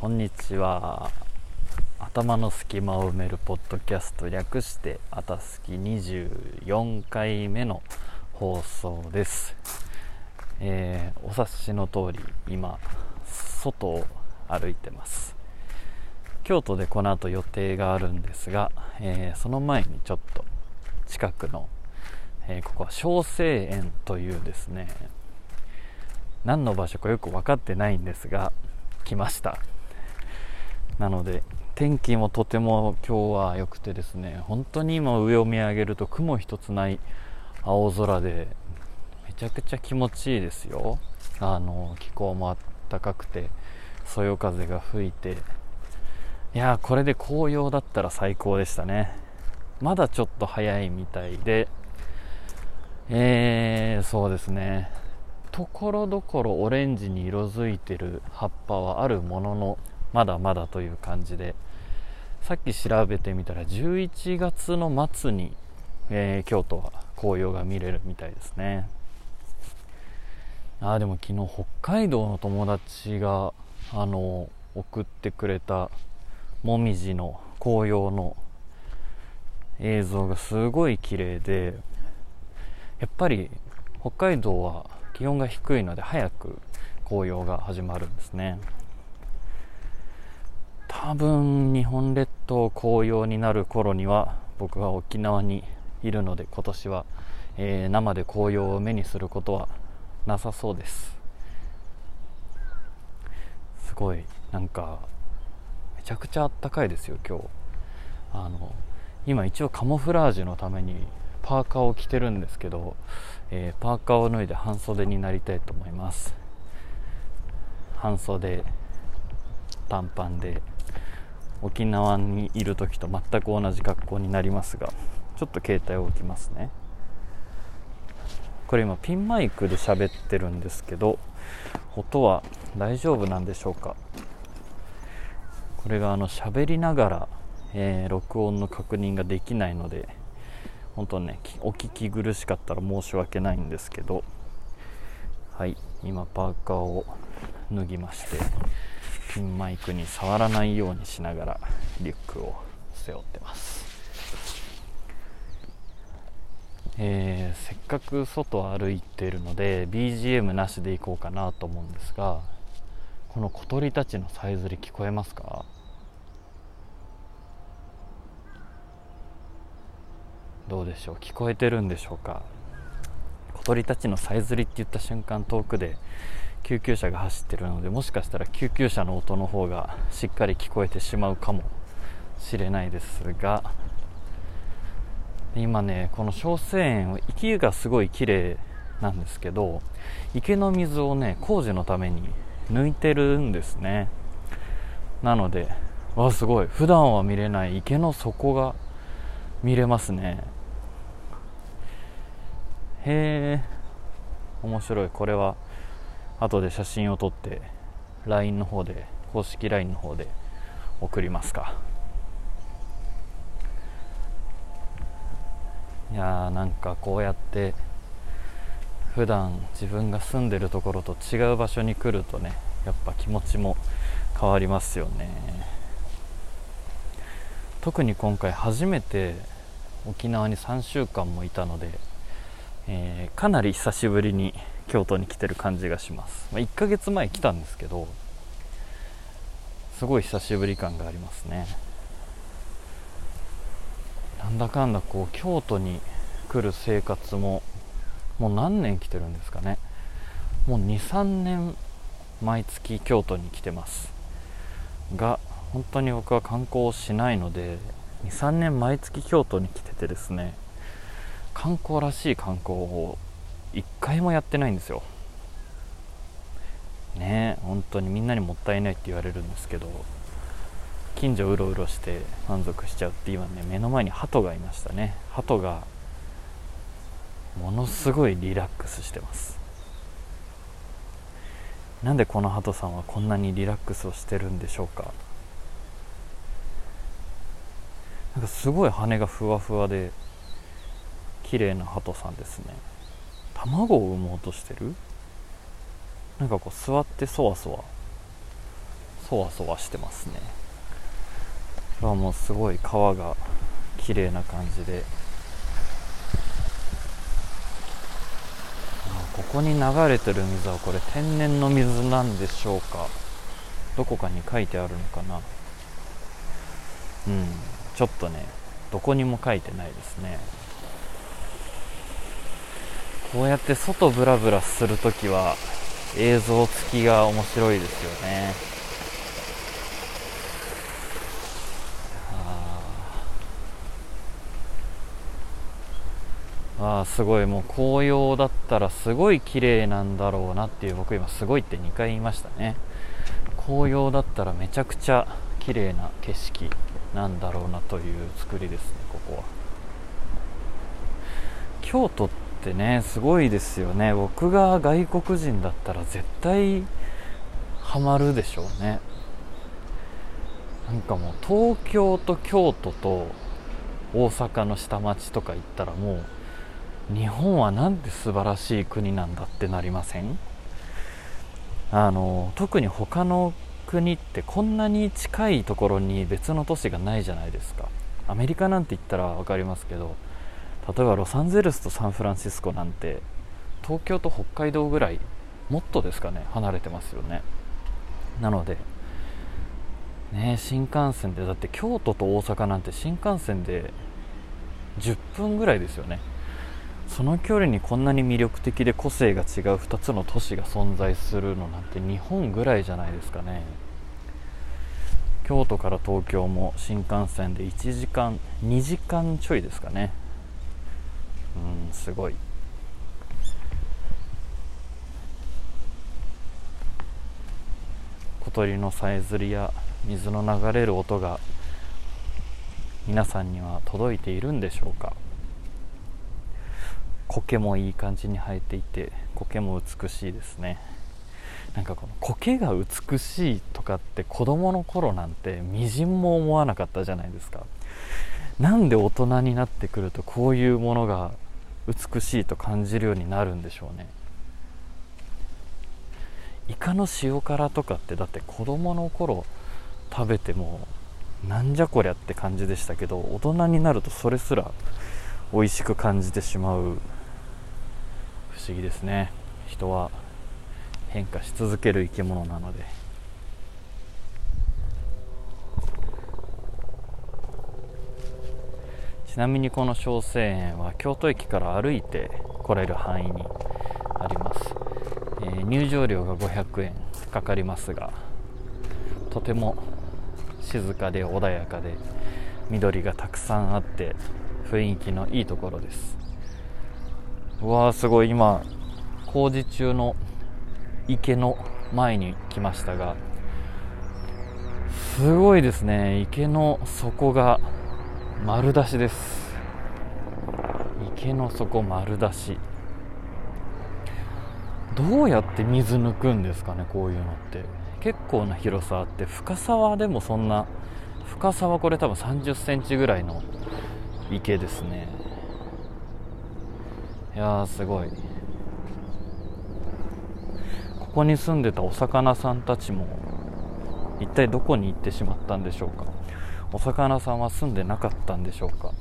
こんにちは。頭の隙間を埋めるポッドキャスト略して「あたすき」24回目の放送です、えーお察しの通り今外を歩いてます。京都でこの後予定があるんですが、えーその前にちょっと近くの、えーここは小生園というですね何の場所かよく分かってないんですが来ました。なので天気もとても今日は良くてですね本当に今上を見上げると雲一つない青空でめちゃくちゃ気持ちいいですよ。あの気候も暖かくてそよ風が吹いて。いやこれで紅葉だったら最高でしたね。まだちょっと早いみたいで。えー、そうですね。ところどころオレンジに色づいてる葉っぱはあるもののまだまだという感じで。さっき調べてみたら11月の末に、えー京都は紅葉が見れるみたいですね。あでも昨日北海道の友達があの送ってくれたもみじの紅葉の映像がすごい綺麗でやっぱり北海道は気温が低いので早く紅葉が始まるんですね。多分日本列島紅葉になる頃には僕は沖縄にいるので今年は、えー生で紅葉を目にすることはなさそうです。すごいなんかめちゃくちゃあったかいですよ今日。あの今一応カモフラージュのためにパーカーを着てるんですけど、えーパーカーを脱いで半袖になりたいと思います。半袖短パンで沖縄にいる時と全く同じ格好になりますがちょっと携帯を置きますね。これ今ピンマイクで喋ってるんですけど音は大丈夫なんでしょうか？これがあの喋りながら、えー録音の確認ができないので本当ねお聞き苦しかったら申し訳ないんですけどはい今パーカーを脱ぎましてピンマイクに触らないようにしながらリュックを背負ってます。えーせっかく外歩いているので BGM なしで行こうかなと思うんですがこの小鳥たちのさえずり聞こえますか？どうでしょう？聞こえてるんでしょうか？小鳥たちのさえずりって言った瞬間遠くで救急車が走ってるのでもしかしたら救急車の音の方がしっかり聞こえてしまうかもしれないですが今ねこの小生園池がすごい綺麗なんですけど池の水をね工事のために抜いてるんですね。なのでわすごい。普段は見れない池の底が見れますね。へえ面白い。これは後で写真を撮って LINE の方で公式 LINE の方で送りますか。いやーなんかこうやって普段自分が住んでるところと違う場所に来るとねやっぱ気持ちも変わりますよね。特に今回初めて沖縄に3週間もいたので、えーかなり久しぶりに京都に来てる感じがします、まあ、1ヶ月前来たんですけどすごい久しぶり感がありますね。なんだかんだこう京都に来る生活ももう何年来てるんですかね。もう23年毎月京都に来てます。が本当に僕は観光をしないので23年毎月京都に来ててですね観光らしい観光を一回もやってないんですよ。ね本当にみんなにもったいないって言われるんですけど近所うろうろして満足しちゃうって今ね目の前に鳩がいましたね。鳩がものすごいリラックスしてます。なんでこの鳩さんはこんなにリラックスをしてるんでしょうか。なんかすごい羽がふわふわで綺麗な鳩さんですね。卵を産もうとしてる？なんかこう座ってそわそわ。そわそわしてますね。これはもうすごい川が綺麗な感じで。ここに流れてる水はこれ天然の水なんでしょうか。どこかに書いてあるのかな。うんちょっとねどこにも書いてないですね。こうやって外ブラブラするときは映像付きが面白いですよね。ああすごい。もう紅葉だったらすごい綺麗なんだろうなっていう僕今すごいって2回言いましたね。紅葉だったらめちゃくちゃ綺麗な景色なんだろうなという作りですねここは。京都ってってねすごいですよね。僕が外国人だったら絶対ハマるでしょうね。なんかもう東京と京都と大阪の下町とか行ったらもう日本はなんて素晴らしい国なんだってなりません？あの特に他の国ってこんなに近いところに別の都市がないじゃないですか。アメリカなんて言ったら分かりますけど例えばロサンゼルスとサンフランシスコなんて東京と北海道ぐらいもっとですかね離れてますよね。なのでね新幹線でだって京都と大阪なんて新幹線で10分ぐらいですよね。その距離にこんなに魅力的で個性が違う2つの都市が存在するのなんて日本ぐらいじゃないですかね。京都から東京も新幹線で1時間2時間ちょいですかね。うんすごい。小鳥のさえずりや水の流れる音が皆さんには届いているんでしょうか。苔もいい感じに生えていて苔も美しいですね。なんかこの苔が美しいとかって子供の頃なんてみじんも思わなかったじゃないですか。なんで大人になってくるとこういうものが美しいと感じるようになるんでしょうね。イカの塩辛とかってだって子供の頃食べてもなんじゃこりゃって感じでしたけど大人になるとそれすら美味しく感じてしまう。不思議ですね。人は変化し続ける生き物なので。ちなみにこの小生園は京都駅から歩いて来れる範囲にあります、えー、入場料が500円かかりますがとても静かで穏やかで緑がたくさんあって雰囲気のいいところです。うわーすごい。今工事中の池の前に来ましたがすごいですね。池の底が丸出しです。池の底丸出し。どうやって水抜くんですかねこういうのって。結構な広さあって深さはでもそんな深さはこれ多分3 0センチぐらいの池ですね。いやすごい。ここに住んでたお魚さんたちも一体どこに行ってしまったんでしょうか。お魚さんは住んでなかったんでしょうか？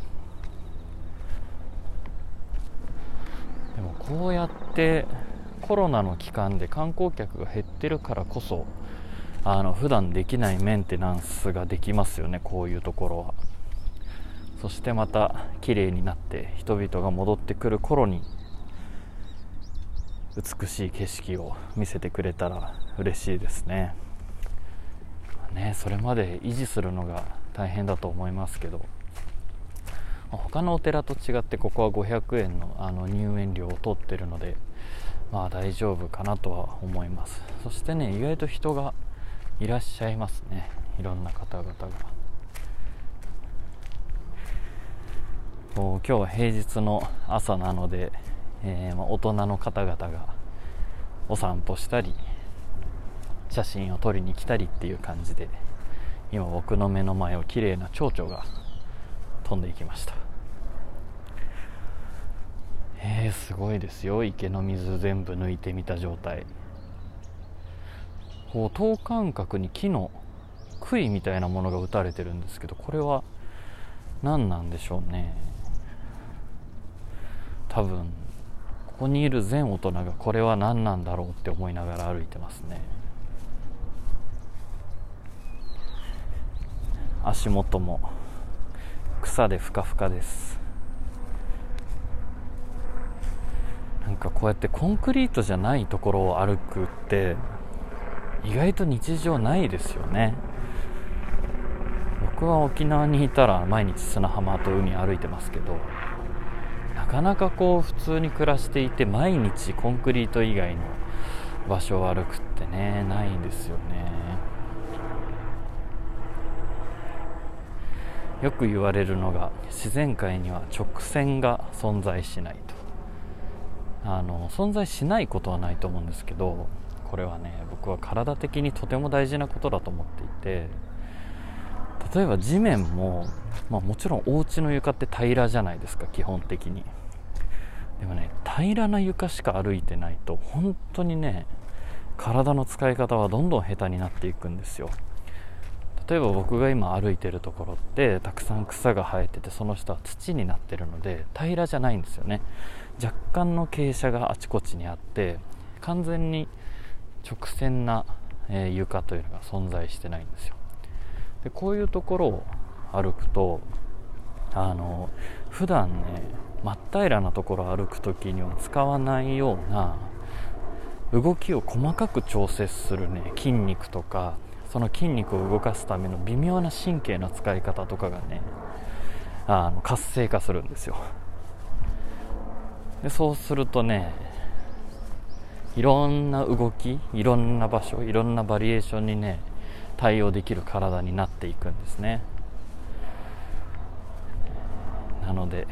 でもこうやってコロナの期間で観光客が減ってるからこそあの普段できないメンテナンスができますよねこういうところは。そしてまた綺麗になって人々が戻ってくる頃に美しい景色を見せてくれたら嬉しいですねねそれまで維持するのが大変だと思いますけど。他のお寺と違ってここは500円のあの入園料を取ってるのでまあ大丈夫かなとは思います。そしてね意外と人がいらっしゃいますね。いろんな方々が。今日は平日の朝なので、えー、まあ、大人の方々がお散歩したり写真を撮りに来たりっていう感じで今僕の目の前を綺麗な蝶々が飛んでいきました。えー、すごいですよ。池の水全部抜いてみた状態。こう等間隔に木の杭みたいなものが打たれてるんですけどこれは何なんでしょうね。多分ここにいる全大人がこれは何なんだろうって思いながら歩いてますね。足元も。草でふかふかです。なんかこうやってコンクリートじゃないところを歩くって意外と日常ないですよね。僕は沖縄にいたら毎日砂浜と海歩いてますけどなかなかこう普通に暮らしていて毎日コンクリート以外の場所を歩くってねないんですよね。よく言われるのが自然界には直線が存在しないと。あの存在しないことはないと思うんですけどこれはね僕は体的にとても大事なことだと思っていて例えば地面も、まあ、もちろんお家の床って平らじゃないですか基本的に。でもね平らな床しか歩いてないと本当にね体の使い方はどんどん下手になっていくんですよ。例えば僕が今歩いてるところってたくさん草が生えててその下は土になってるので平らじゃないんですよね。若干の傾斜があちこちにあって完全に直線な、えー、床というのが存在してないんですよ。でこういうところを歩くとあの普段ね真っ平らなところを歩く時には使わないような動きを細かく調節するね筋肉とかその筋肉を動かすための微妙な神経の使い方とかがねあの活性化するんですよ。でそうするとねいろんな動きいろんな場所いろんなバリエーションにね対応できる体になっていくんですね。なので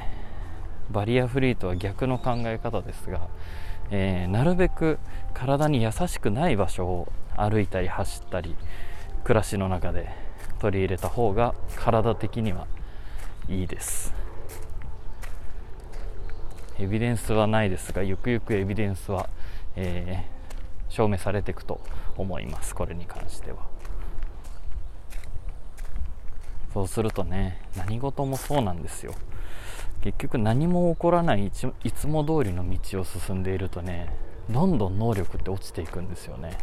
バリアフリーとは逆の考え方ですが、えー、なるべく体に優しくない場所を歩いたり走ったり暮らしの中で取り入れた方が体的にはいいです。エビデンスはないですがゆくゆくエビデンスは、えー、証明されていくと思います。これに関しては。そうするとね何事もそうなんですよ。結局何も起こらないいつも通りの道を進んでいるとねどんどん能力って落ちていくんですよね。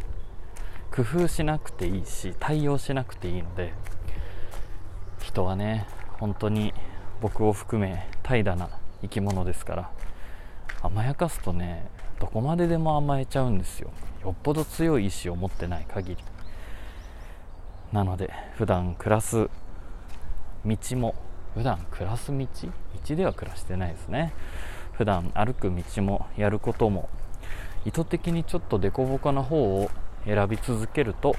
工夫しなくていいし対応しなくていいので人はね本当に僕を含め怠惰な生き物ですから甘やかすとねどこまででも甘えちゃうんですよ。よっぽど強い意志を持ってない限り。なので普段暮らす道も普段暮らす道？道では暮らしてないですね。普段歩く道もやることも意図的にちょっと凸凹な方を選び続けると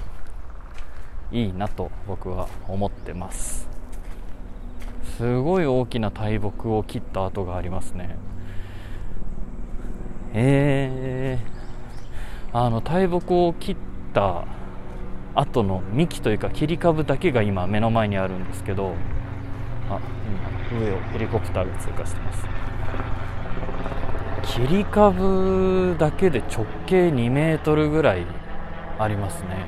いいなと僕は思ってます。すごい大きな大木を切った跡がありますね。えー、あの大木を切った後の幹というか切り株だけが今目の前にあるんですけどあ今上をヘリコプターが通過してます。切り株だけで直径2メートルぐらいありますね。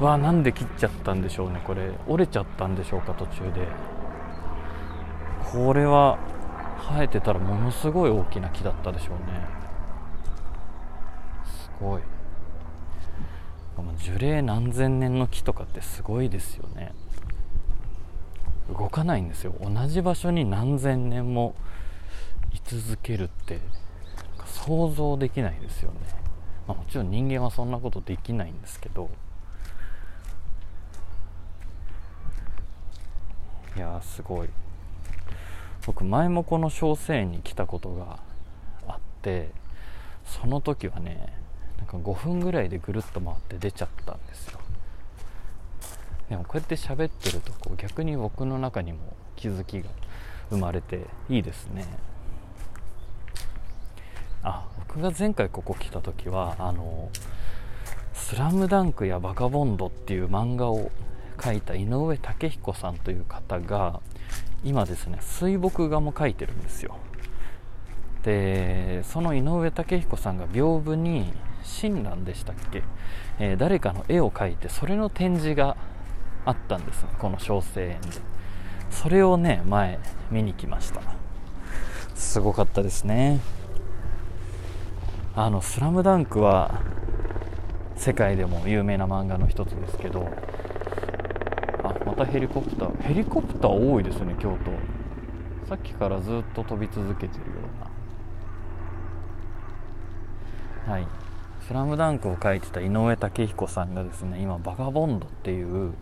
わあなんで切っちゃったんでしょうね。これ折れちゃったんでしょうか途中で。これは生えてたらものすごい大きな木だったでしょうね。すごい。樹齢何千年の木とかってすごいですよね。動かないんですよ。同じ場所に何千年も居続けるって。想像できないですよね。まあ、もちろん人間はそんなことできないんですけど。いやすごい。僕前もこの小生に来たことがあってその時はねなんか5分ぐらいでぐるっと回って出ちゃったんですよ。でもこうやって喋ってるとこう逆に僕の中にも気づきが生まれていいですね。あ僕が前回ここ来た時はあの「スラムダンクや「バカボンド」っていう漫画を描いた井上武彦さんという方が今ですね水墨画も描いてるんですよ。でその井上武彦さんが屏風に親鸞でしたっけ、えー、誰かの絵を描いてそれの展示があったんです。この小生園で。それをね前見に来ました。すごかったですね。あの「スラムダンクは世界でも有名な漫画の一つですけどあまたヘリコプター。ヘリコプター多いですね京都。さっきからずっと飛び続けてるような。はい「スラムダンクを書いてた井上武彦さんがですね今「バガボンド」っていう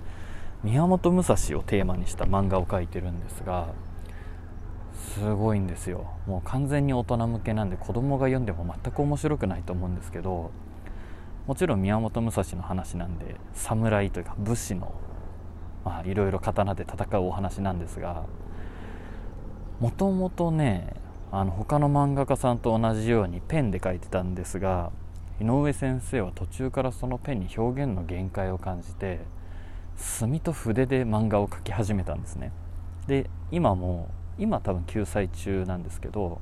宮本武蔵をテーマにした漫画を描いてるんですがすごいんですよ。もう完全に大人向けなんで子供が読んでも全く面白くないと思うんですけどもちろん宮本武蔵の話なんで侍というか武士のいろいろ刀で戦うお話なんですがもともとねあの他の漫画家さんと同じようにペンで描いてたんですが井上先生は途中からそのペンに表現の限界を感じて墨と筆で漫画を描き始めたんですね。で今も今多分救済中なんですけど、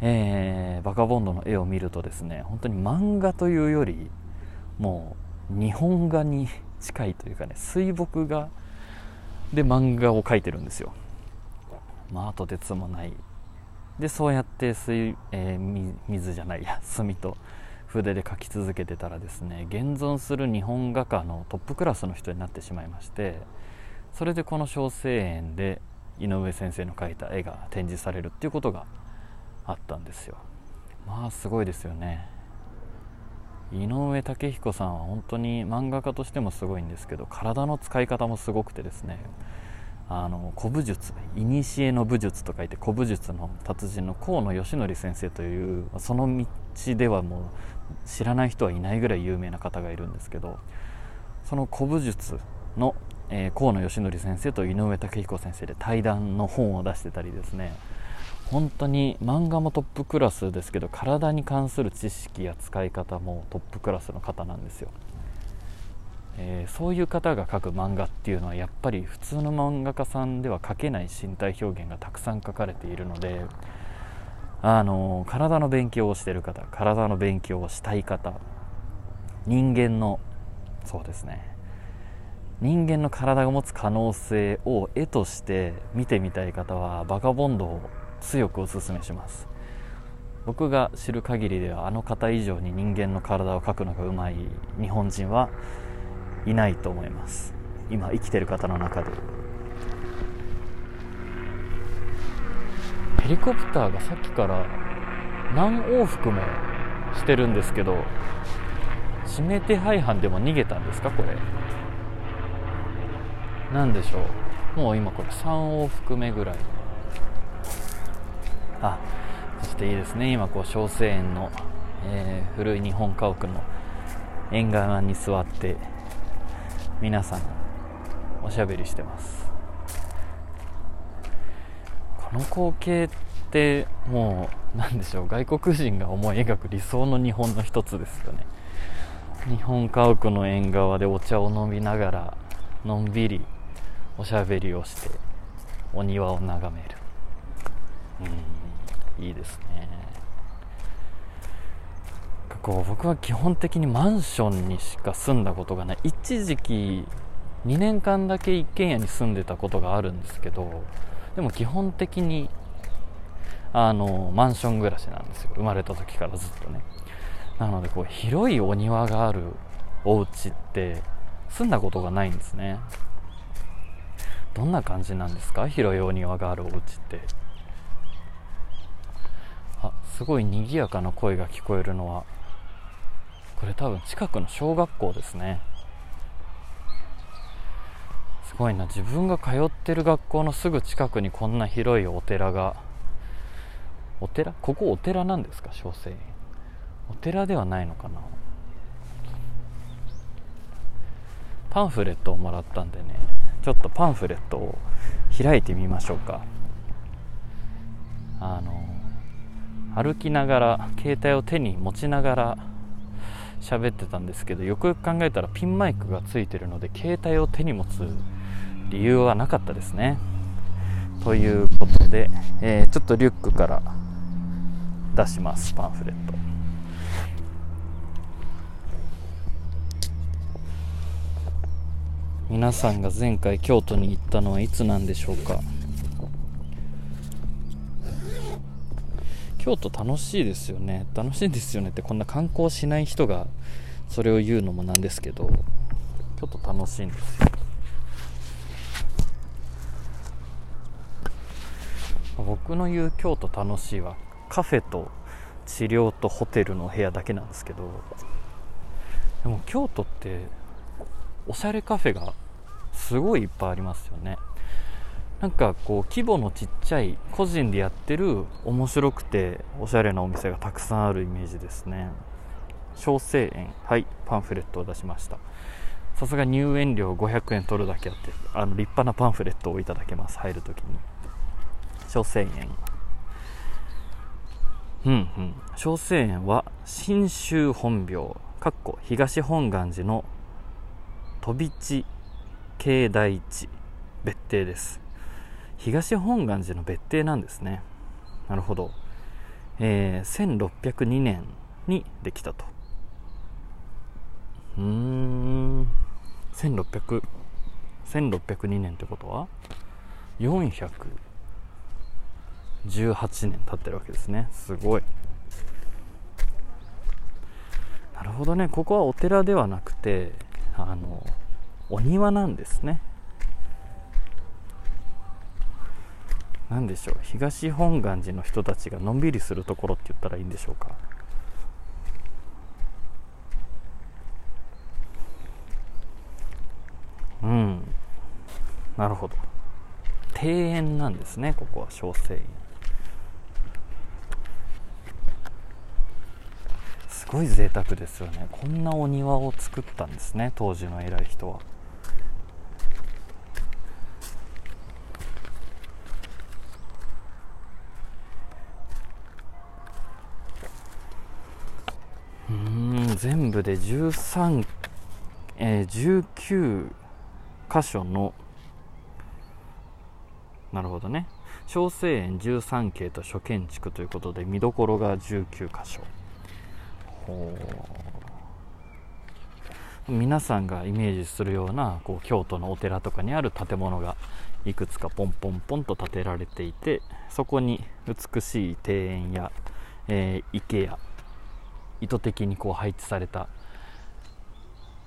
えー、バカボンドの絵を見るとですね本当に漫画というよりもう日本画に近いというかね水墨画で漫画を描いてるんですよ。まあとてつもない。でそうやって水、えー、水じゃないや墨と筆で描き続けてたらですね現存する日本画家のトップクラスの人になってしまいましてそれでこの小生園で井上先生の描いた絵が展示されるっていうことがあったんですよ。まあすごいですよね。井上武彦さんは本当に漫画家としてもすごいんですけど体の使い方もすごくてですね。あの古武術古の武術と書いて古武術の達人の河野義則先生というその道ではもう知らない人はいないぐらい有名な方がいるんですけどその古武術の、えー、河野義則先生と井上武彦先生で対談の本を出してたりですね。本当に漫画もトップクラスですけど体に関する知識や使い方もトップクラスの方なんですよ。えー、そういう方が描く漫画っていうのはやっぱり普通の漫画家さんでは描けない身体表現がたくさん書かれているのであの体の勉強をしてる方体の勉強をしたい方人間のそうですね。人間の体が持つ可能性を絵として見てみたい方はバカボンドを強くおすすめします。僕が知る限りではあの方以上に人間の体を描くのがうまい日本人はいないと思います。今生きてる方の中で。ヘリコプターがさっきから何往復もしてるんですけど指名手配犯でも逃げたんですかこれ？何でしょう。もう今これ3往復目ぐらい。あそしていいですね。今こう小生園の、えー、古い日本家屋の縁側に座って皆さんおしゃべりしてます。この光景ってもう何でしょう。外国人が思い描く理想の日本の一つですよね。日本家屋の縁側でお茶を飲みながらのんびりおしゃべりをしてお庭を眺める。うんいいですね。こう僕は基本的にマンションにしか住んだことがない。一時期2年間だけ一軒家に住んでたことがあるんですけどでも基本的にあのマンション暮らしなんですよ。生まれた時からずっとね。なのでこう広いお庭があるお家って住んだことがないんですね。どんな感じなんですか？広いお庭があるお家って。あすごい賑やかな声が聞こえるのはこれ多分近くの小学校ですね。すごいな自分が通ってる学校のすぐ近くにこんな広いお寺がお寺？ここお寺なんですか小生？お寺ではないのかな？パンフレットをもらったんでね。ちょっとパンフレットを開いてみましょうか。あの歩きながら携帯を手に持ちながら喋ってたんですけどよくよく考えたらピンマイクがついてるので携帯を手に持つ理由はなかったですね。ということで、えー、ちょっとリュックから出しますパンフレット。皆さんが前回京都に行ったのはいつなんでしょうか？京都楽しいですよね。楽しいですよねってこんな観光しない人がそれを言うのもなんですけど京都楽しいんですよ。僕の言う京都楽しいはカフェと治療とホテルの部屋だけなんですけどでも京都っておしゃれカフェがすごいいっぱいありますよね。なんかこう規模のちっちゃい個人でやってる面白くておしゃれなお店がたくさんあるイメージですね。小生園。はい。パンフレットを出しました。さすが入園料500円取るだけあってあの立派なパンフレットをいただけます。入るときに。小生園。うんうん。小生園は信州本廟。かっこ東本願寺の飛び地境内地別邸です。東本願寺の別邸なんですね。なるほど、えー、1602年にできたと。うーん。1600 1602年ってことは？418年経ってるわけですね。すごい。なるほどね。ここはお寺ではなくてあのお庭なんですね。何でしょう。東本願寺の人たちがのんびりするところって言ったらいいんでしょうか。うん。なるほど。庭園なんですねここは。小生園。ごい贅沢ですよね。こんなお庭を作ったんですね当時の偉い人は。全部で13、えー、19箇所のなるほどね。小生園13景と諸建築ということで見どころが19箇所。皆さんがイメージするようなこう京都のお寺とかにある建物がいくつかポンポンポンと建てられていてそこに美しい庭園や、えー、池や意図的にこう配置された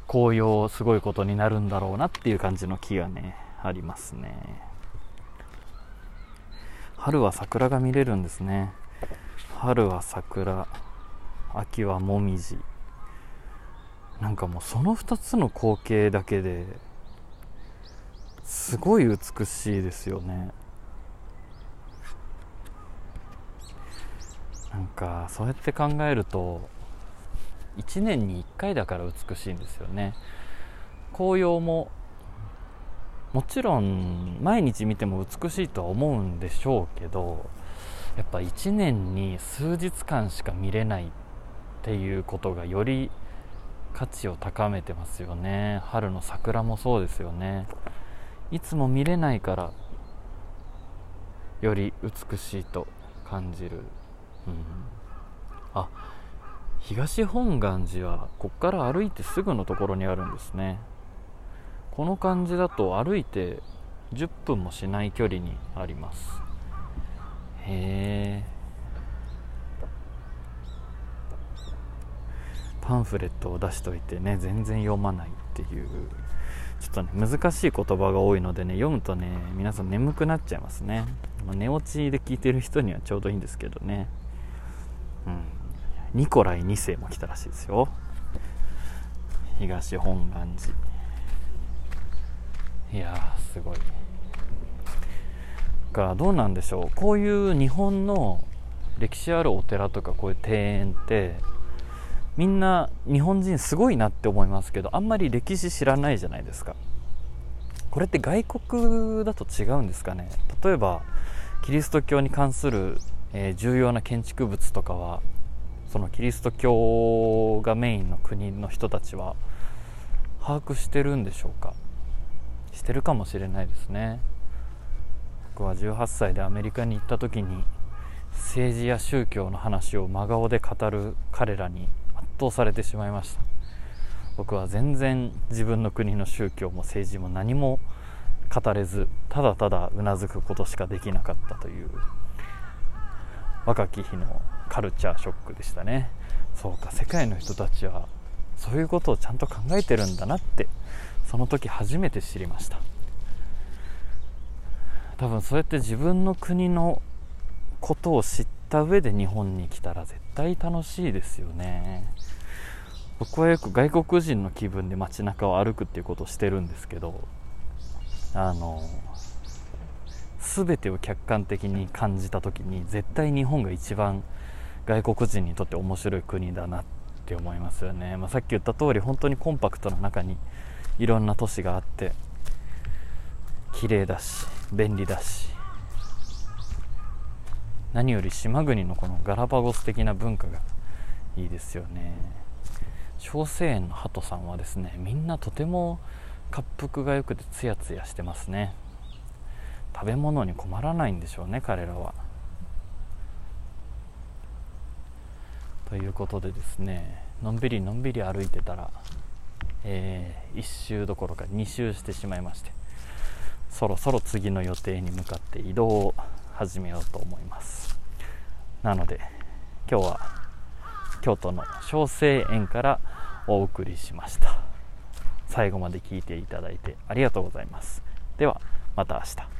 紅葉すごいことになるんだろうなっていう感じの木がねありますね。春は桜が見れるんですね。春は桜。秋はもみじ。なんかもうその2つの光景だけですごい美しいですよね。なんかそうやって考えると1年に1回だから美しいんですよね。紅葉ももちろん毎日見ても美しいとは思うんでしょうけどやっぱ1年に数日間しか見れないっていうことがより価値を高めてますよね。春の桜もそうですよね。いつも見れないからより美しいと感じる、うん、あ東本願寺はここから歩いてすぐのところにあるんですね。この感じだと歩いて10分もしない距離にあります。へえ。パンフレットを出しといてね全然読まないっていうちょっとね難しい言葉が多いのでね読むとね皆さん眠くなっちゃいますね。寝落ちで聞いてる人にはちょうどいいんですけどね。うん。ニコライ2世も来たらしいですよ。東本願寺。いやすごい。がどうなんでしょう。こういう日本の歴史あるお寺とかこういう庭園ってみんな日本人すごいなって思いますけどあんまり歴史知らないじゃないですか。これって外国だと違うんですかね？例えばキリスト教に関する、えー、重要な建築物とかはそのキリスト教がメインの国の人たちは把握してるんでしょうか？してるかもしれないですね。僕は18歳でアメリカに行った時に政治や宗教の話を真顔で語る彼らに倒されてしまいました。僕は全然自分の国の宗教も政治も何も語れずただただうなずくことしかできなかったという若き日のカルチャーショックでしたね。そうか世界の人たちはそういうことをちゃんと考えてるんだなってその時初めて知りました。多分そうやって自分の国のことを知った上で日本に来たら絶対楽しいですよね。僕はよく外国人の気分で街中を歩くっていうことをしてるんですけどあの全てを客観的に感じた時に絶対日本が一番外国人にとって面白い国だなって思いますよね、まあ、さっき言った通り本当にコンパクトな中にいろんな都市があって綺麗だし便利だし何より島国のこのガラパゴス的な文化がいいですよね。小生園の鳩さんはですねみんなとても滑腹が良くてツヤツヤしてますね。食べ物に困らないんでしょうね彼らは。ということでですねのんびりのんびり歩いてたら、えー、1周どころか2周してしまいましてそろそろ次の予定に向かって移動を始めようと思います。なので今日は京都の小生園からお送りしました。最後まで聞いていただいてありがとうございます。ではまた明日。